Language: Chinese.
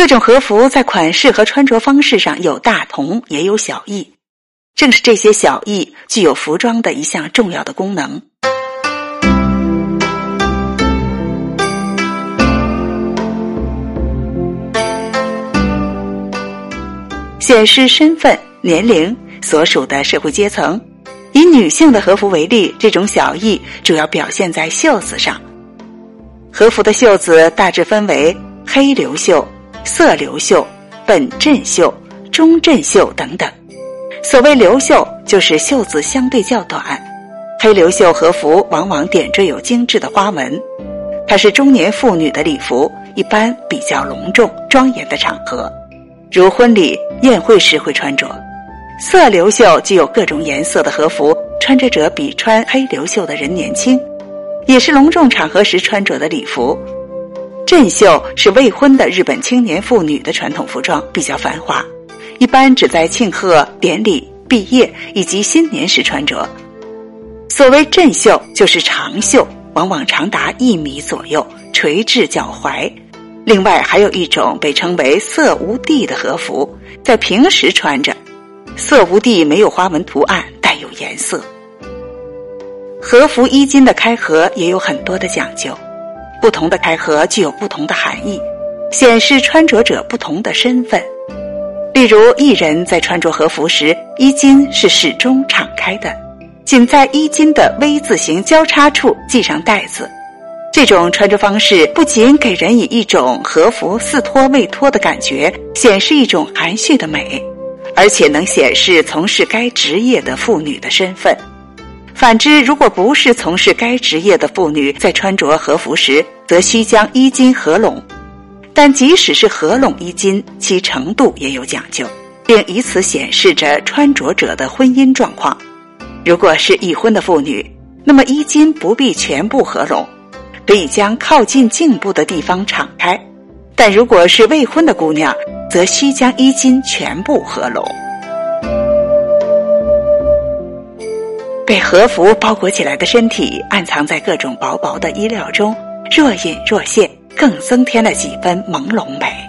各种和服在款式和穿着方式上有大同，也有小异。正是这些小异，具有服装的一项重要的功能。显示身份、年龄、所属的社会阶层。以女性的和服为例，这种小异主要表现在袖子上。和服的袖子大致分为黑流袖。色流袖、本振袖、中振袖等等。所谓流袖，就是袖子相对较短。黑流袖和服往往点缀有精致的花纹，它是中年妇女的礼服，一般比较隆重庄严的场合，如婚礼、宴会时会穿着。色流袖具有各种颜色的和服，穿着者比穿黑流袖的人年轻，也是隆重场合时穿着的礼服。振袖是未婚的日本青年妇女的传统服装，比较繁华，一般只在庆贺典礼、毕业以及新年时穿着。所谓振袖，就是长袖，往往长达一米左右，垂至脚踝。另外，还有一种被称为色无地的和服，在平时穿着，色无地没有花纹图案，带有颜色。和服衣襟的开合也有很多的讲究。不同的开合具有不同的含义，显示穿着者不同的身份。例如，艺人在穿着和服时，衣襟是始终敞开的，仅在衣襟的 V 字形交叉处系上带子。这种穿着方式不仅给人以一种和服似脱未脱的感觉，显示一种含蓄的美，而且能显示从事该职业的妇女的身份。反之，如果不是从事该职业的妇女，在穿着和服时，则需将衣襟合拢。但即使是合拢衣襟，其程度也有讲究，并以此显示着穿着者的婚姻状况。如果是已婚的妇女，那么衣襟不必全部合拢，可以将靠近颈部的地方敞开；但如果是未婚的姑娘，则需将衣襟全部合拢。被和服包裹起来的身体，暗藏在各种薄薄的衣料中，若隐若现，更增添了几分朦胧美。